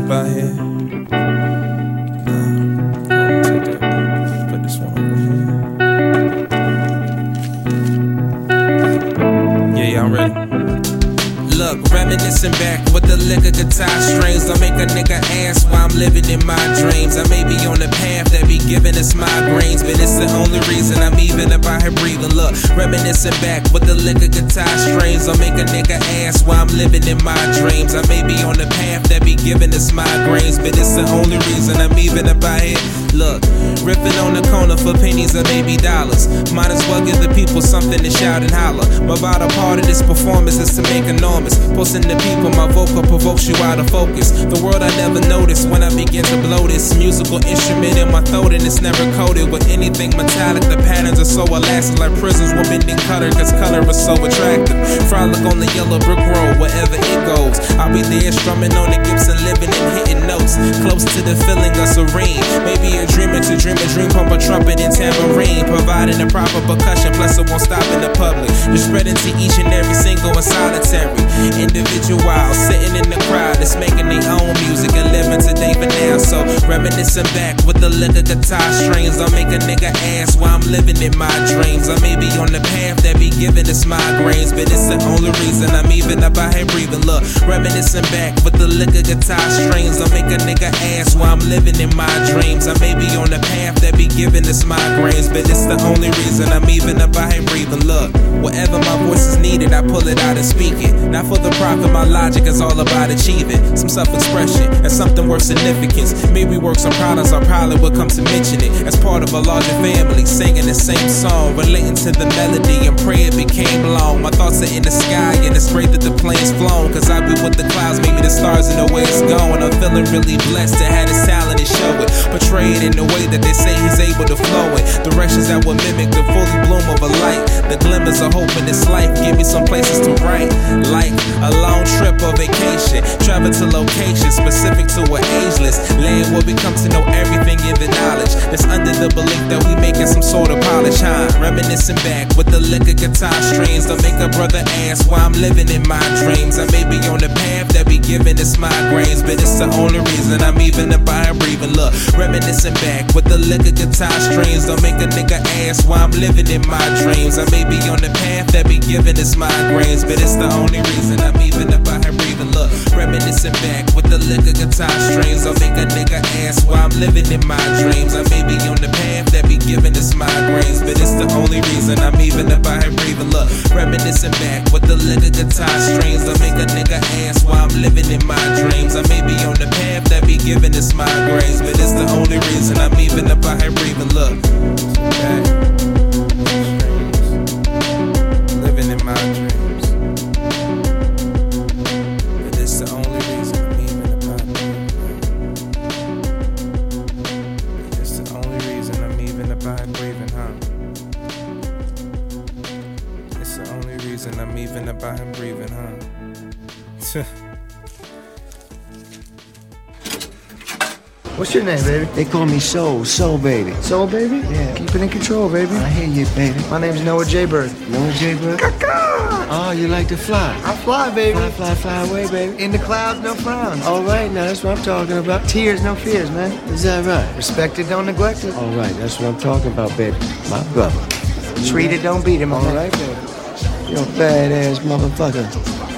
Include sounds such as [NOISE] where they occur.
planet by here. Look, reminiscing back with the liquor guitar strings. I make a nigga ask why I'm living in my dreams. I may be on the path that be giving us migraines, but it's the only reason I'm even up out here breathing. Look, reminiscing back with the liquor guitar strings. I make a nigga ask why I'm living in my dreams. I may be on the path that be giving us migraines, but it's the only reason I'm even up out here. Look, ripping on the corner for pennies or maybe dollars. Might as well give the people something to shout and holler. My vital part of this performance is to make enormous. Posting the people, my vocal provokes you out of focus. The world I never noticed when I begin to blow this musical instrument in my throat, and it's never coated with anything metallic. The patterns are so elastic, like prisms with bending color, cause color is so attractive. Frolic on the yellow brick road, wherever it goes. I'll be there strumming on the Gibson, living. To the feeling of serene. Maybe a dreamer to dream a dream, pump a trumpet and tambourine. Providing the proper percussion, plus it won't stop in the public. Just spreading to each and every single and solitary individual, sitting in the crowd that's making their own music reminiscing back with the liquor guitar strings, I make a nigga ask why I'm living in my dreams. I may be on the path that be giving us migraines, but it's the only reason I'm even up out here breathing. Look, reminiscing back with the liquor guitar strings, I make a nigga ask why I'm living in my dreams. I may be on the path that be giving us migraines, but it's the only reason I'm even up out here breathing. Look, I pull it out and speak it. Not for the profit, my logic is all about achieving some self expression and something worth significance. Maybe work some products, I probably will come to mention it as part of a larger family, singing the same song, relating to the melody and pray it became long. My in the sky, and it's great that the plane's flown. Cause I be with the clouds, maybe the stars and the way it's going. I'm feeling really blessed to have this talent and show it. Portray it in the way that they say he's able to flow it. Directions that will mimic the fully bloom of a light. The glimmers of hope in this life give me some places to write. Like a long trip or vacation. Travel to locations specific to a ageless land where we come to know everything in the knowledge that's under the belief that we making some sort of polish. Huh? Reminiscing back with the liquor guitar strings. Don't make a brother ask why I'm living in my dreams. I may be on the path that be giving us migraines, but it's the only reason I'm even up here breathing. Look, reminiscing back with the liquor guitar strings. Don't make a nigga ask why I'm living in my dreams. I may be on the path that be giving us migraines, but it's the only reason I'm even up here breathing. Look, reminiscing back with the liquor guitar strings. I'll make a nigga ask why I'm living in my dreams. I may be on the path giving us migraines, but it's the only reason I'm even up here breathing. Look, reminiscing back with the liquor guitar strings. I'll make a nigga ask why I'm living in my dreams. I may be on the path that be giving us migraines, but it's the only reason I'm even I'm even up breathing, huh? It's the only reason I'm even up here breathing, huh? [LAUGHS] What's your name, baby? They call me Soul, Soul Baby. Soul, baby? Yeah. Keep it in control, baby. I hear you, baby. My name's Noah J. Bird. Noah J. Bird? Oh, you like to fly? I fly, baby. Fly, fly, fly away, baby. In the clouds, no frowns. All right, now that's what I'm talking about. Tears, no fears, man. Is that right? Respected, don't neglect it. All right, that's what I'm talking about, baby. My brother. Treat it, don't beat him, All right, baby. You're a badass motherfucker.